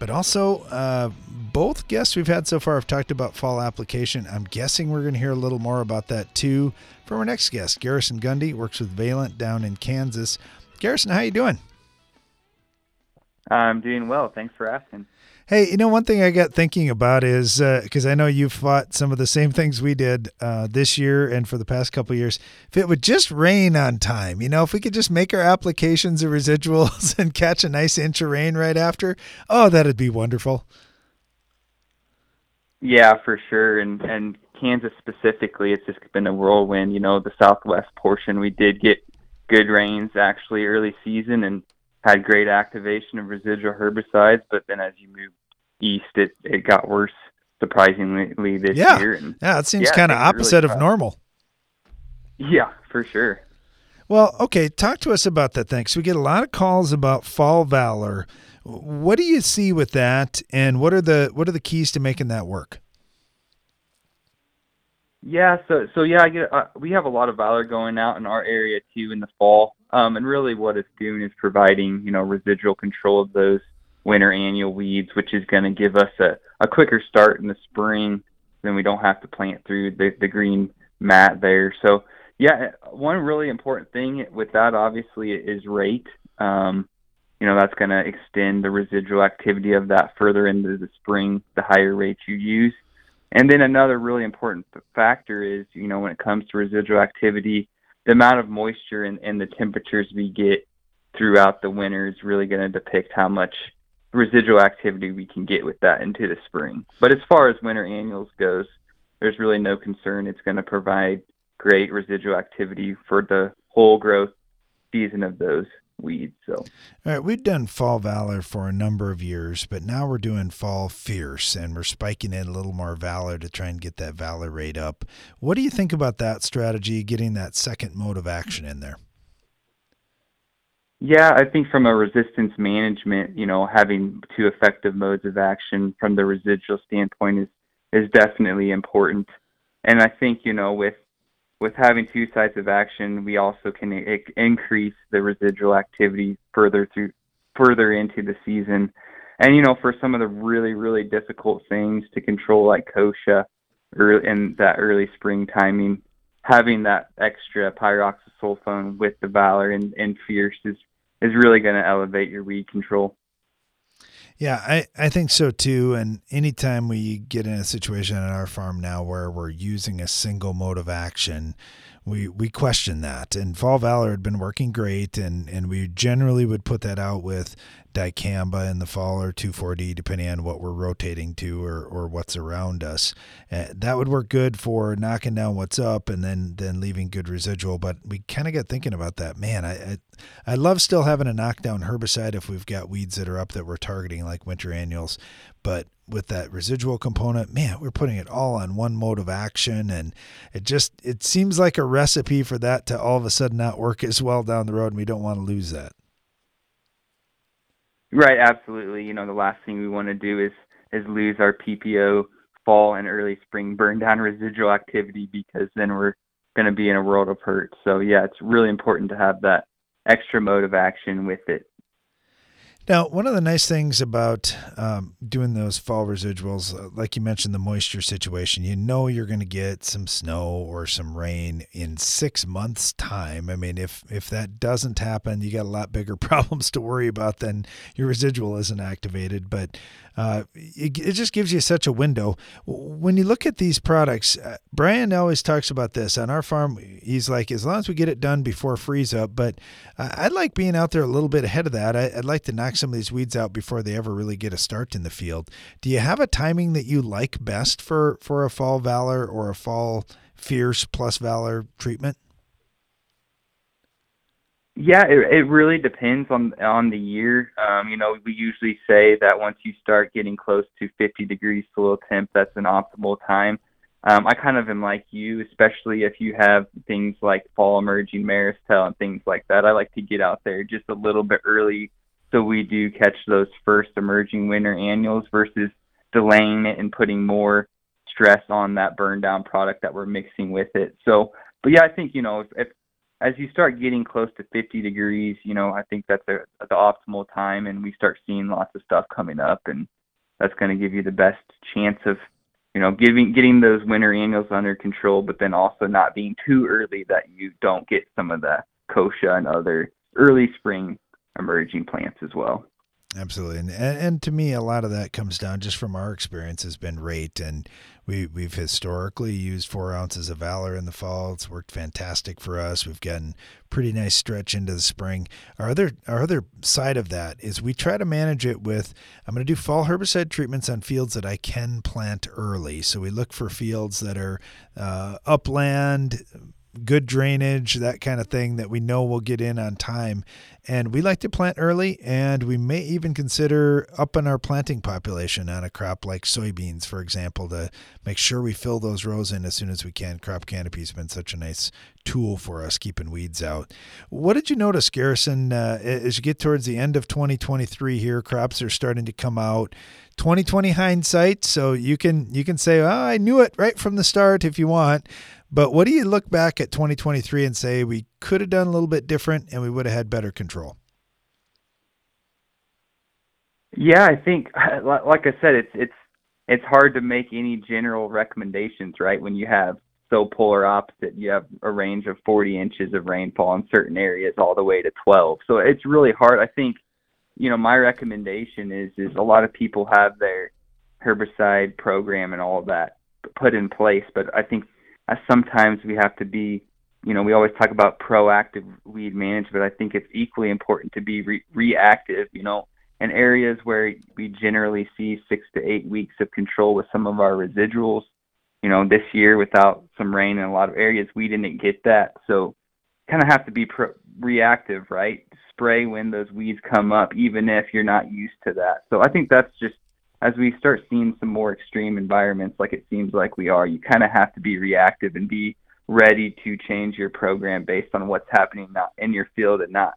but also uh, both guests we've had so far have talked about fall application. I'm guessing we're going to hear a little more about that too from our next guest, Garrison Gundy, works with Valent down in Kansas. Garrison, how are you doing? I'm doing well. Thanks for asking. Hey, you know, one thing I got thinking about is because uh, I know you fought some of the same things we did uh, this year and for the past couple years. If it would just rain on time, you know, if we could just make our applications of residuals and catch a nice inch of rain right after, oh, that'd be wonderful. Yeah, for sure. And and Kansas specifically, it's just been a whirlwind. You know, the southwest portion, we did get good rains actually early season, and had great activation of residual herbicides, but then as you move east, it, it got worse surprisingly this yeah. year. And yeah, it seems yeah, kind of opposite really of normal. Yeah, for sure. Well, okay, talk to us about that thing. So we get a lot of calls about fall valor. What do you see with that, and what are the what are the keys to making that work? Yeah, so so yeah, I get uh, we have a lot of valor going out in our area too in the fall, um, and really what it's doing is providing you know residual control of those winter annual weeds, which is going to give us a, a quicker start in the spring. Then we don't have to plant through the the green mat there. So yeah, one really important thing with that obviously is rate. Um, you know that's going to extend the residual activity of that further into the spring. The higher rates you use and then another really important factor is, you know, when it comes to residual activity, the amount of moisture and, and the temperatures we get throughout the winter is really going to depict how much residual activity we can get with that into the spring. But as far as winter annuals goes, there's really no concern. It's going to provide great residual activity for the whole growth season of those weeds. So, all right, we've done fall valor for a number of years, but now we're doing fall fierce, and we're spiking in a little more valor to try and get that valor rate up. What do you think about that strategy, getting that second mode of action in there? Yeah, I think from a resistance management, you know, having two effective modes of action from the residual standpoint is is definitely important. And I think, you know, with with having two sites of action, we also can I- increase the residual activity further through further into the season. And you know, for some of the really really difficult things to control, like kochia, early, in that early spring timing, having that extra pyroxasulfone with the Valor and, and Fierce is is really going to elevate your weed control. Yeah, I, I think so too. And anytime we get in a situation at our farm now where we're using a single mode of action, we we question that. And Fall Valor had been working great, and and we generally would put that out with dicamba in the fall or 2,4-D, depending on what we're rotating to or, or what's around us. Uh, that would work good for knocking down what's up and then then leaving good residual. But we kind of got thinking about that. Man, I, I I love still having a knockdown herbicide if we've got weeds that are up that we're targeting like winter annuals. But with that residual component, man, we're putting it all on one mode of action. And it just, it seems like a recipe for that to all of a sudden not work as well down the road. And we don't want to lose that. Right. Absolutely. You know, the last thing we want to do is, is lose our PPO fall and early spring burn down residual activity because then we're going to be in a world of hurt. So yeah, it's really important to have that extra mode of action with it. Now, one of the nice things about um, doing those fall residuals, uh, like you mentioned, the moisture situation, you know you're going to get some snow or some rain in six months' time. I mean, if if that doesn't happen, you got a lot bigger problems to worry about than your residual isn't activated. But uh, it, it just gives you such a window. When you look at these products, uh, Brian always talks about this on our farm. He's like, as long as we get it done before freeze up, but I like being out there a little bit ahead of that. I, I'd like to knock some of these weeds out before they ever really get a start in the field. Do you have a timing that you like best for for a fall valor or a fall fierce plus valor treatment? Yeah, it, it really depends on on the year. Um, you know, we usually say that once you start getting close to 50 degrees soil temp, that's an optimal time. Um, I kind of am like you, especially if you have things like fall emerging tail and things like that. I like to get out there just a little bit early so we do catch those first emerging winter annuals versus delaying it and putting more stress on that burn down product that we're mixing with it. So, but yeah, I think you know if, if as you start getting close to 50 degrees, you know, I think that's a, the optimal time, and we start seeing lots of stuff coming up, and that's going to give you the best chance of, you know, giving getting those winter annuals under control, but then also not being too early that you don't get some of the kochia and other early spring emerging plants as well. Absolutely, and, and to me, a lot of that comes down just from our experience has been rate, and we we've historically used four ounces of Valor in the fall. It's worked fantastic for us. We've gotten pretty nice stretch into the spring. Our other our other side of that is we try to manage it with I'm going to do fall herbicide treatments on fields that I can plant early. So we look for fields that are uh, upland good drainage, that kind of thing that we know will get in on time. And we like to plant early, and we may even consider upping our planting population on a crop like soybeans, for example, to make sure we fill those rows in as soon as we can. Crop canopy has been such a nice tool for us keeping weeds out. What did you notice, Garrison, uh, as you get towards the end of 2023 here? Crops are starting to come out. 2020 hindsight, so you can you can say, "Oh, I knew it right from the start" if you want. But what do you look back at 2023 and say we could have done a little bit different and we would have had better control? Yeah, I think like I said it's it's it's hard to make any general recommendations, right? When you have so polar opposite, you have a range of 40 inches of rainfall in certain areas all the way to 12. So it's really hard. I think you know, my recommendation is is a lot of people have their herbicide program and all of that put in place, but I think sometimes we have to be, you know, we always talk about proactive weed management. I think it's equally important to be re- reactive. You know, in areas where we generally see six to eight weeks of control with some of our residuals. You know, this year without some rain in a lot of areas, we didn't get that. So, kind of have to be pro- reactive, right? Spray when those weeds come up, even if you're not used to that. So, I think that's just as we start seeing some more extreme environments like it seems like we are, you kind of have to be reactive and be ready to change your program based on what's happening in your field and not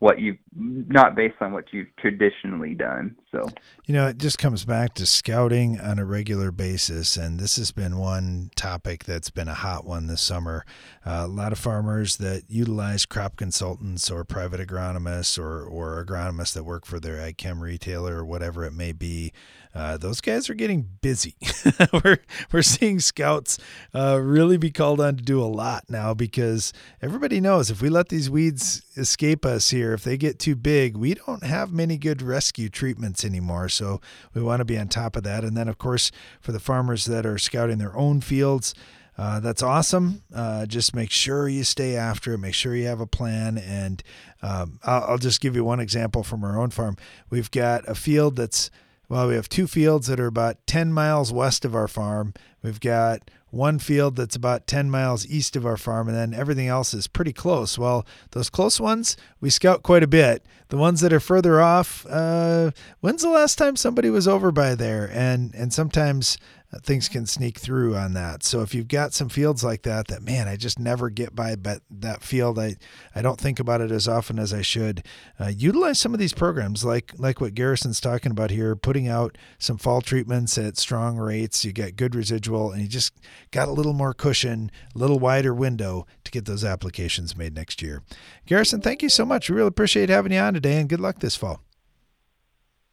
what you've not based on what you've traditionally done. So, you know, it just comes back to scouting on a regular basis. And this has been one topic that's been a hot one this summer. Uh, a lot of farmers that utilize crop consultants or private agronomists or, or agronomists that work for their ag chem retailer or whatever it may be uh, those guys are getting busy. we're we're seeing scouts uh, really be called on to do a lot now because everybody knows if we let these weeds escape us here, if they get too big, we don't have many good rescue treatments anymore. So we want to be on top of that. And then, of course, for the farmers that are scouting their own fields. Uh, that's awesome. Uh, just make sure you stay after it. Make sure you have a plan. And um, I'll, I'll, just give you one example from our own farm. We've got a field that's well, we have two fields that are about 10 miles west of our farm. We've got one field that's about 10 miles east of our farm, and then everything else is pretty close. Well, those close ones, we scout quite a bit. The ones that are further off, uh, when's the last time somebody was over by there? And and sometimes things can sneak through on that. So if you've got some fields like that, that man, I just never get by but that field. I, I don't think about it as often as I should. Uh, utilize some of these programs, like like what Garrison's talking about here, putting out some fall treatments at strong rates. You get good residual, and you just got a little more cushion, a little wider window to get those applications made next year. Garrison, thank you so much. We really appreciate having you on today, and good luck this fall.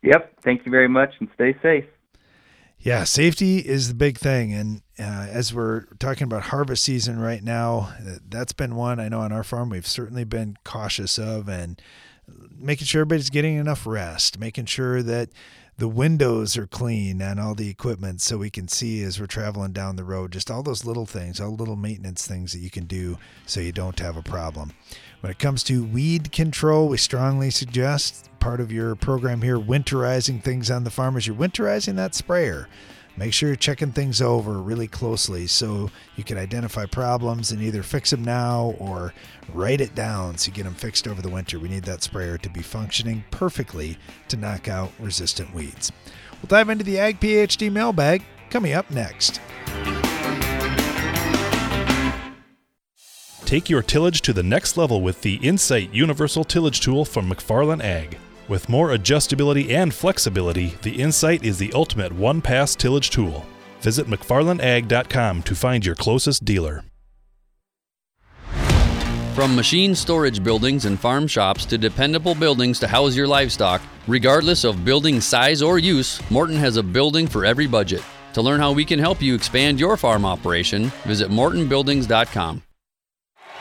Yep. Thank you very much and stay safe. Yeah, safety is the big thing. And uh, as we're talking about harvest season right now, that's been one I know on our farm we've certainly been cautious of and making sure everybody's getting enough rest, making sure that the windows are clean and all the equipment so we can see as we're traveling down the road. Just all those little things, all little maintenance things that you can do so you don't have a problem. When it comes to weed control, we strongly suggest part of your program here, winterizing things on the farm, is you're winterizing that sprayer. Make sure you're checking things over really closely so you can identify problems and either fix them now or write it down so you get them fixed over the winter. We need that sprayer to be functioning perfectly to knock out resistant weeds. We'll dive into the Ag PhD mailbag coming up next. Take your tillage to the next level with the Insight Universal Tillage Tool from McFarland Ag. With more adjustability and flexibility, the Insight is the ultimate one pass tillage tool. Visit McFarlandAg.com to find your closest dealer. From machine storage buildings and farm shops to dependable buildings to house your livestock, regardless of building size or use, Morton has a building for every budget. To learn how we can help you expand your farm operation, visit mortonbuildings.com.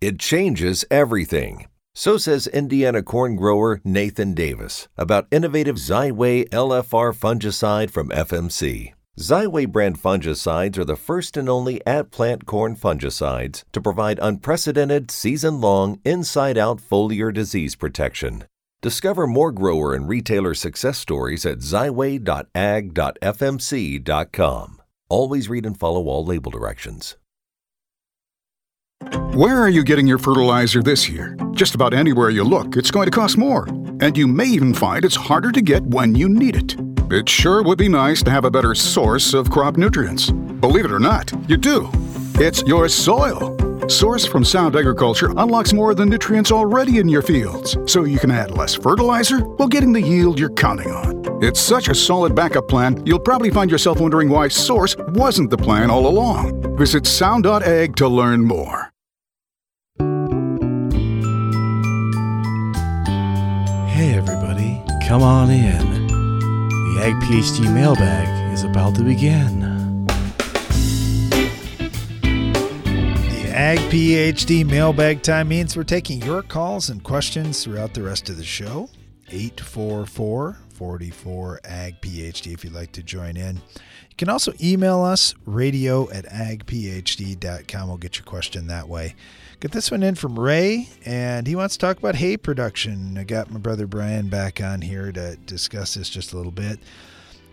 It changes everything. So says Indiana corn grower Nathan Davis about innovative Xyway LFR fungicide from FMC. Xyway brand fungicides are the first and only at plant corn fungicides to provide unprecedented season long inside out foliar disease protection. Discover more grower and retailer success stories at xyway.ag.fmc.com. Always read and follow all label directions. Where are you getting your fertilizer this year? Just about anywhere you look, it's going to cost more. And you may even find it's harder to get when you need it. It sure would be nice to have a better source of crop nutrients. Believe it or not, you do. It's your soil. Source from Sound Agriculture unlocks more of the nutrients already in your fields, so you can add less fertilizer while getting the yield you're counting on. It's such a solid backup plan, you'll probably find yourself wondering why Source wasn't the plan all along. Visit sound.ag to learn more. Hey, everybody, come on in. The Ag PhD mailbag is about to begin. The Ag PhD mailbag time means we're taking your calls and questions throughout the rest of the show. 844 44 Ag PhD if you'd like to join in. You can also email us radio at agphd.com. We'll get your question that way. Get this one in from Ray, and he wants to talk about hay production. I got my brother Brian back on here to discuss this just a little bit.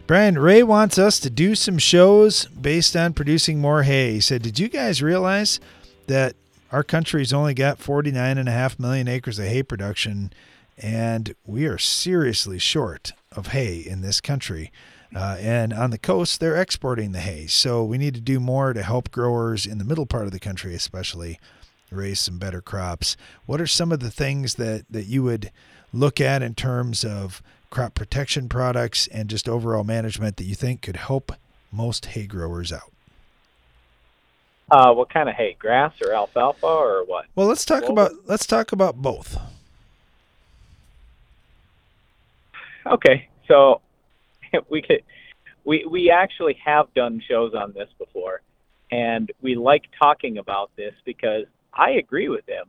Brian, Ray wants us to do some shows based on producing more hay. He said, Did you guys realize that our country's only got 49.5 million acres of hay production, and we are seriously short of hay in this country? Uh, and on the coast, they're exporting the hay. So we need to do more to help growers in the middle part of the country, especially raise some better crops. What are some of the things that, that you would look at in terms of crop protection products and just overall management that you think could help most hay growers out? Uh, what kind of hay? Grass or alfalfa or what? Well, let's talk about let's talk about both. Okay, so we could we we actually have done shows on this before, and we like talking about this because I agree with them.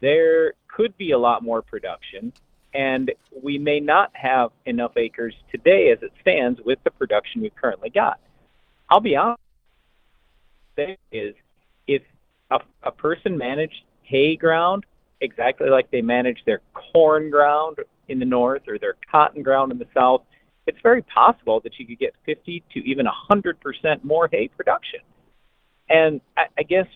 There could be a lot more production, and we may not have enough acres today as it stands with the production we've currently got. I'll be honest. Is if a, a person managed hay ground exactly like they manage their corn ground in the north or their cotton ground in the south, it's very possible that you could get 50 to even 100% more hay production. And I, I guess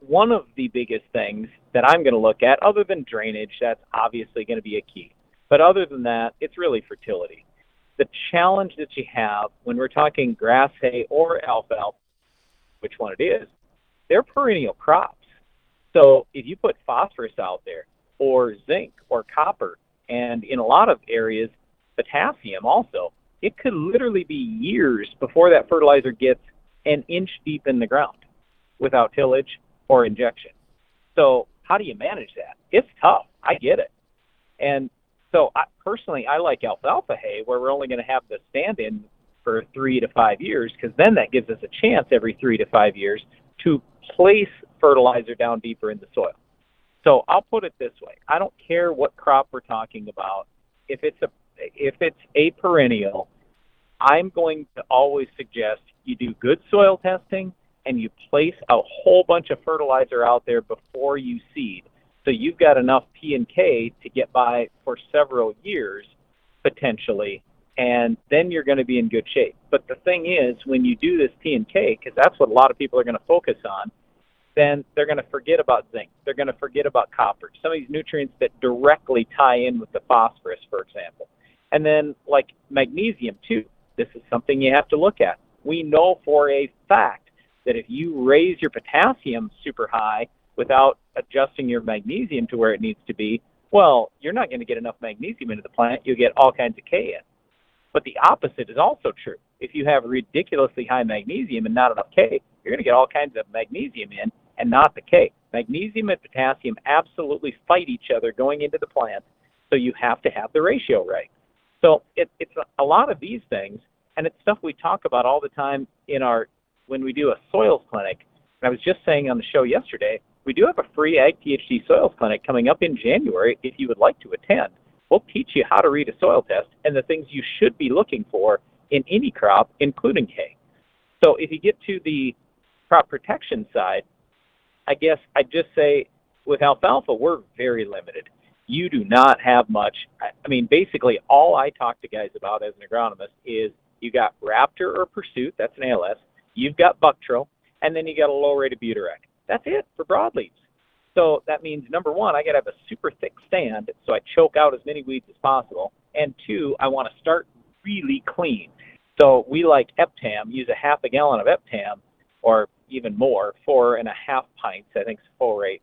one of the biggest things that I'm going to look at, other than drainage, that's obviously going to be a key. But other than that, it's really fertility. The challenge that you have when we're talking grass hay or alfalfa, which one it is, they're perennial crops. So if you put phosphorus out there, or zinc, or copper, and in a lot of areas, potassium also, it could literally be years before that fertilizer gets an inch deep in the ground without tillage or injection. So how do you manage that? It's tough. I get it. And so I, personally, I like alfalfa hay where we're only going to have the stand in for three to five years because then that gives us a chance every three to five years to place fertilizer down deeper in the soil. So I'll put it this way: I don't care what crop we're talking about. If it's a if it's a perennial, I'm going to always suggest you do good soil testing and you place a whole bunch of fertilizer out there before you seed. So you've got enough P and K to get by for several years potentially, and then you're going to be in good shape. But the thing is, when you do this P and K, because that's what a lot of people are going to focus on, then they're going to forget about zinc. They're going to forget about copper. Some of these nutrients that directly tie in with the phosphorus, for example. And then, like magnesium, too. This is something you have to look at. We know for a fact that if you raise your potassium super high without adjusting your magnesium to where it needs to be, well, you're not going to get enough magnesium into the plant. You'll get all kinds of K in. But the opposite is also true. If you have ridiculously high magnesium and not enough K, you're going to get all kinds of magnesium in and not the K. Magnesium and potassium absolutely fight each other going into the plant, so you have to have the ratio right. So it, it's a lot of these things, and it's stuff we talk about all the time in our when we do a soils clinic. And I was just saying on the show yesterday, we do have a free Ag PhD soils clinic coming up in January. If you would like to attend, we'll teach you how to read a soil test and the things you should be looking for in any crop, including hay. So if you get to the crop protection side, I guess I'd just say with alfalfa, we're very limited. You do not have much. I mean, basically, all I talk to guys about as an agronomist is you got Raptor or Pursuit, that's an ALS. You've got Buctril, and then you got a low rate of Butyrac. That's it for broadleaves. So that means number one, I got to have a super thick stand so I choke out as many weeds as possible. And two, I want to start really clean. So we like Eptam, use a half a gallon of Eptam or even more, four and a half pints, I think is full rate.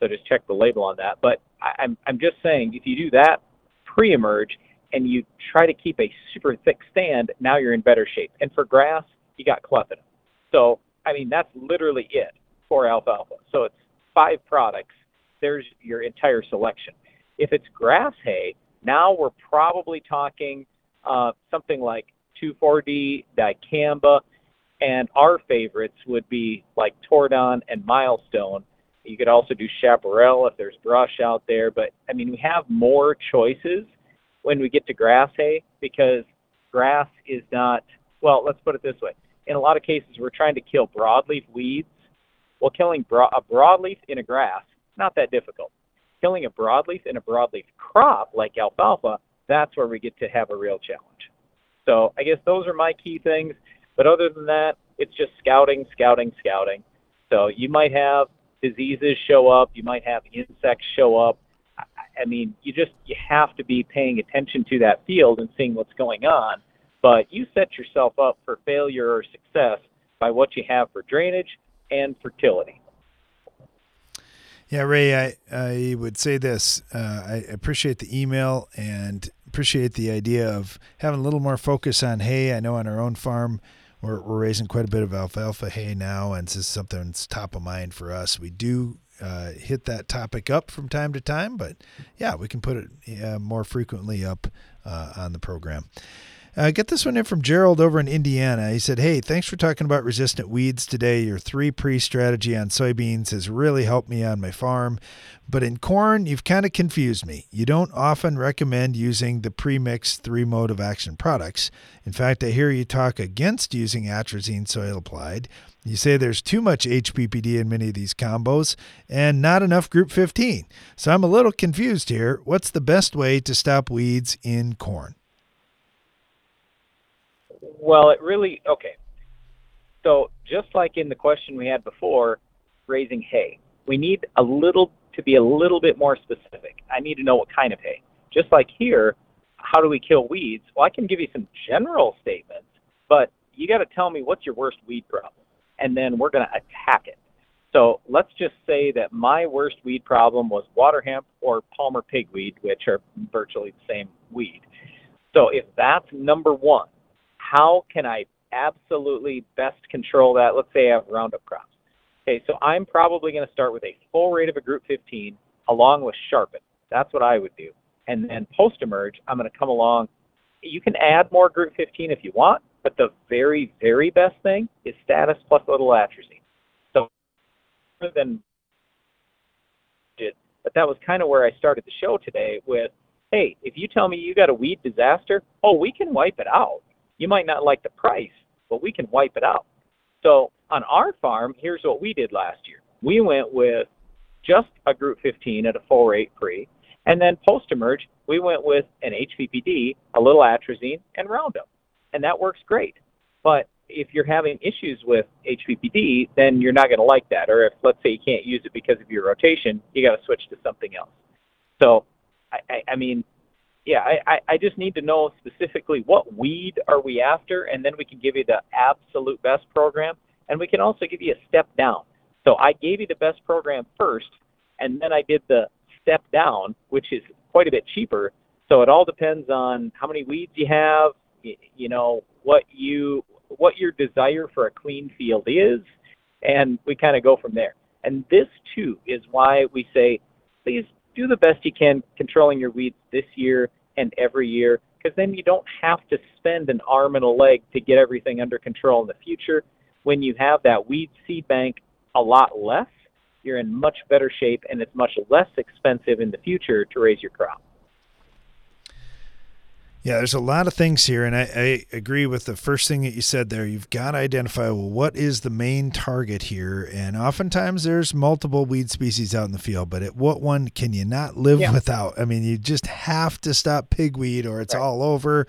So just check the label on that. But I, I'm I'm just saying if you do that pre-emerge and you try to keep a super thick stand, now you're in better shape. And for grass, you got clethodim. So I mean that's literally it for alfalfa. So it's five products. There's your entire selection. If it's grass hay, now we're probably talking uh, something like 2,4-D, dicamba, and our favorites would be like Tordon and Milestone. You could also do Chaparral if there's brush out there. But I mean, we have more choices when we get to grass hay because grass is not, well, let's put it this way. In a lot of cases, we're trying to kill broadleaf weeds. Well, killing bro- a broadleaf in a grass, not that difficult. Killing a broadleaf in a broadleaf crop like alfalfa, that's where we get to have a real challenge. So I guess those are my key things. But other than that, it's just scouting, scouting, scouting. So you might have diseases show up, you might have insects show up. I mean, you just you have to be paying attention to that field and seeing what's going on. But you set yourself up for failure or success by what you have for drainage and fertility. Yeah, Ray, I, I would say this. Uh, I appreciate the email and appreciate the idea of having a little more focus on hay. I know on our own farm, we're, we're raising quite a bit of alfalfa hay now, and this is something that's top of mind for us. We do uh, hit that topic up from time to time, but yeah, we can put it uh, more frequently up uh, on the program. Uh, get this one in from Gerald over in Indiana. He said, Hey, thanks for talking about resistant weeds today. Your three pre strategy on soybeans has really helped me on my farm. But in corn, you've kind of confused me. You don't often recommend using the pre mixed three mode of action products. In fact, I hear you talk against using atrazine soil applied. You say there's too much HPPD in many of these combos and not enough group 15. So I'm a little confused here. What's the best way to stop weeds in corn? Well, it really okay. So just like in the question we had before, raising hay, we need a little to be a little bit more specific. I need to know what kind of hay. Just like here, how do we kill weeds? Well, I can give you some general statements, but you got to tell me what's your worst weed problem, and then we're going to attack it. So let's just say that my worst weed problem was water hemp or Palmer pigweed, which are virtually the same weed. So if that's number one, how can I absolutely best control that? Let's say I have Roundup crops. Okay, so I'm probably going to start with a full rate of a group 15 along with Sharpen. That's what I would do. And then post emerge, I'm going to come along. You can add more group 15 if you want, but the very, very best thing is status plus little atrazine. So then, but that was kind of where I started the show today with, hey, if you tell me you got a weed disaster, oh, we can wipe it out. You might not like the price, but we can wipe it out. So on our farm, here's what we did last year. We went with just a group 15 at a full rate pre, and then post emerge, we went with an HPPD, a little atrazine, and Roundup. And that works great. But if you're having issues with HPPD, then you're not going to like that. Or if, let's say, you can't use it because of your rotation, you got to switch to something else. So, I, I, I mean, yeah, I, I just need to know specifically what weed are we after, and then we can give you the absolute best program, and we can also give you a step down. So I gave you the best program first, and then I did the step down, which is quite a bit cheaper. So it all depends on how many weeds you have, you know, what you what your desire for a clean field is, and we kind of go from there. And this too is why we say, please do the best you can controlling your weeds this year and every year because then you don't have to spend an arm and a leg to get everything under control in the future. When you have that weed seed bank a lot less, you're in much better shape and it's much less expensive in the future to raise your crop. Yeah, there's a lot of things here, and I, I, agree with the first thing that you said there. You've got to identify well, what is the main target here, and oftentimes there's multiple weed species out in the field, but at what one can you not live yeah. without? I mean, you just have to stop pigweed, or it's right. all over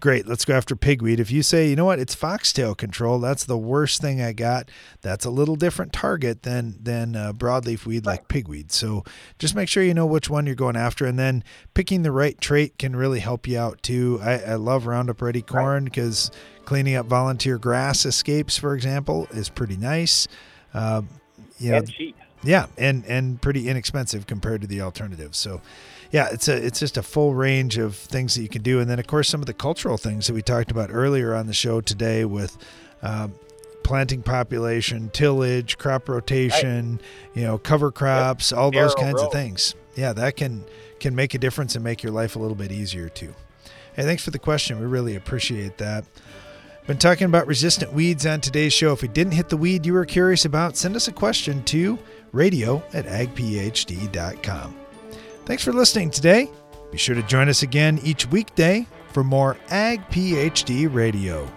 great, let's go after pigweed. If you say, you know what, it's foxtail control, that's the worst thing I got. That's a little different target than than uh, broadleaf weed like pigweed. So just make sure you know which one you're going after, and then picking the right trait can really help you out too. I, I love Roundup Ready corn because cleaning up volunteer grass escapes, for example, is pretty nice. Uh, you know, and cheap. Yeah, and and pretty inexpensive compared to the alternatives. So yeah, it's a it's just a full range of things that you can do, and then of course some of the cultural things that we talked about earlier on the show today with. Um, planting population, tillage, crop rotation, right. you know, cover crops, all those kinds of things. Yeah, that can can make a difference and make your life a little bit easier too. Hey, thanks for the question. We really appreciate that. Been talking about resistant weeds on today's show. If we didn't hit the weed you were curious about, send us a question to radio at agphd.com. Thanks for listening today. Be sure to join us again each weekday for more Ag PhD Radio.